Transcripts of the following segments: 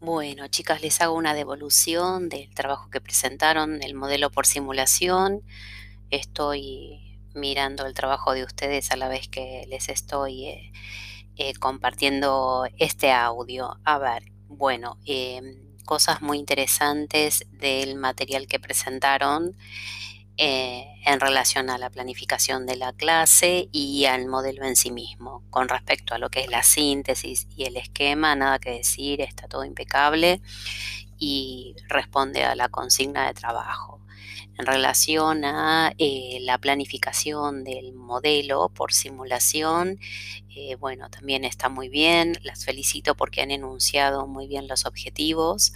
Bueno, chicas, les hago una devolución del trabajo que presentaron, el modelo por simulación. Estoy mirando el trabajo de ustedes a la vez que les estoy eh, eh, compartiendo este audio. A ver, bueno, em, cosas muy interesantes del material que presentaron. Eh, en relación a la planificación de la clase y al modelo en sí mismo. Con respecto a lo que es la síntesis y el esquema, nada que decir, está todo impecable y responde a la consigna de trabajo. En relación a eh, la planificación del modelo por simulación, eh, bueno, también está muy bien. Las felicito porque han enunciado muy bien los objetivos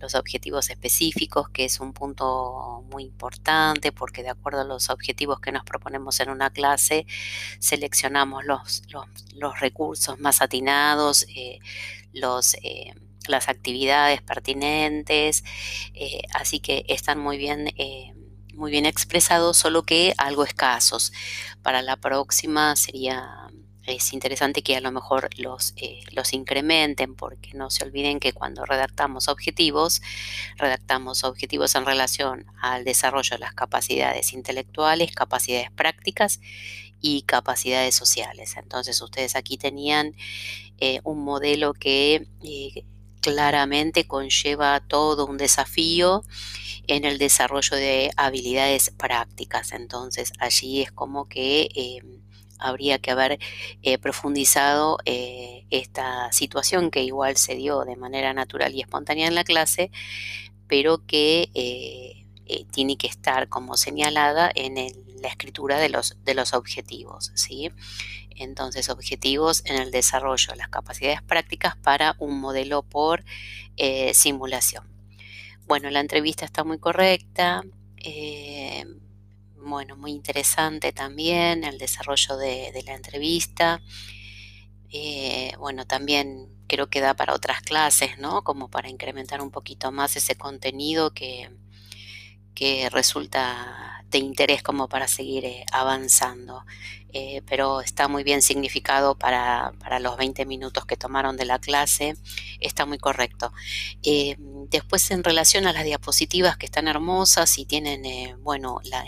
los objetivos específicos, que es un punto muy importante porque de acuerdo a los objetivos que nos proponemos en una clase, seleccionamos los, los, recursos más atinados, eh, los, eh, las actividades pertinentes, eh, así que están muy bien muy bien expresados, solo que algo escasos. Para la próxima sería es interesante que a lo mejor los, eh, los incrementen porque no se olviden que cuando redactamos objetivos, redactamos objetivos en relación al desarrollo de las capacidades intelectuales, capacidades prácticas y capacidades sociales. Entonces ustedes aquí tenían eh, un modelo que eh, claramente conlleva todo un desafío en el desarrollo de habilidades prácticas. Entonces allí es como que habría que haber eh, profundizado eh, esta situación que igual se dio de manera natural y espontánea en la clase, pero que eh, tiene que estar como señalada en la escritura de los, de los objetivos. ¿sí? Entonces, objetivos en el desarrollo de las capacidades prácticas para un modelo por simulación. Bueno, la entrevista está muy correcta bueno, muy interesante también el desarrollo de, la entrevista. Eh, bueno, también creo que da para otras clases, ¿no? Como para incrementar un poquito más ese contenido que, que resulta de interés como para seguir eh, avanzando. Eh, pero está muy bien significado para, los 20 minutos que tomaron de la clase, está muy correcto. después en relación a las diapositivas que están hermosas y tienen, bueno, la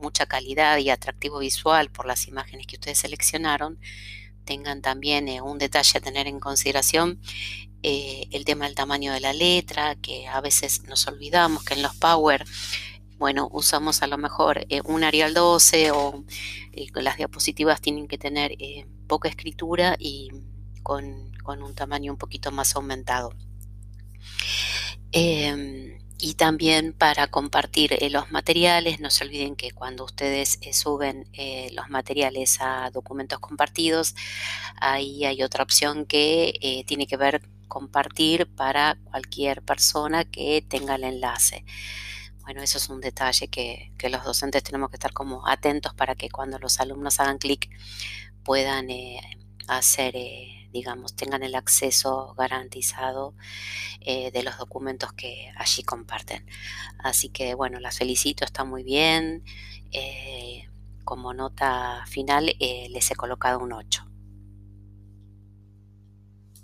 mucha calidad y atractivo visual por las imágenes que ustedes seleccionaron, tengan también eh, un detalle a tener en consideración, eh, el tema del tamaño de la letra, que a veces nos olvidamos que en los Power, bueno, usamos a lo mejor eh, un Arial 12 o las diapositivas tienen que tener poca escritura y con, con, un tamaño un poquito más aumentado. Em, y también para compartir eh, los materiales. No se olviden que cuando ustedes eh, suben eh, los materiales a documentos compartidos, ahí hay otra opción que tiene que ver compartir para cualquier persona que tenga el enlace. Bueno, eso es un detalle que, que los docentes tenemos que estar como atentos para que cuando los alumnos hagan clic puedan hacer digamos, tengan el acceso garantizado eh, de los documentos que allí comparten. Así que, bueno, las felicito, está muy bien. Eh, como nota final, eh, les he colocado un 8.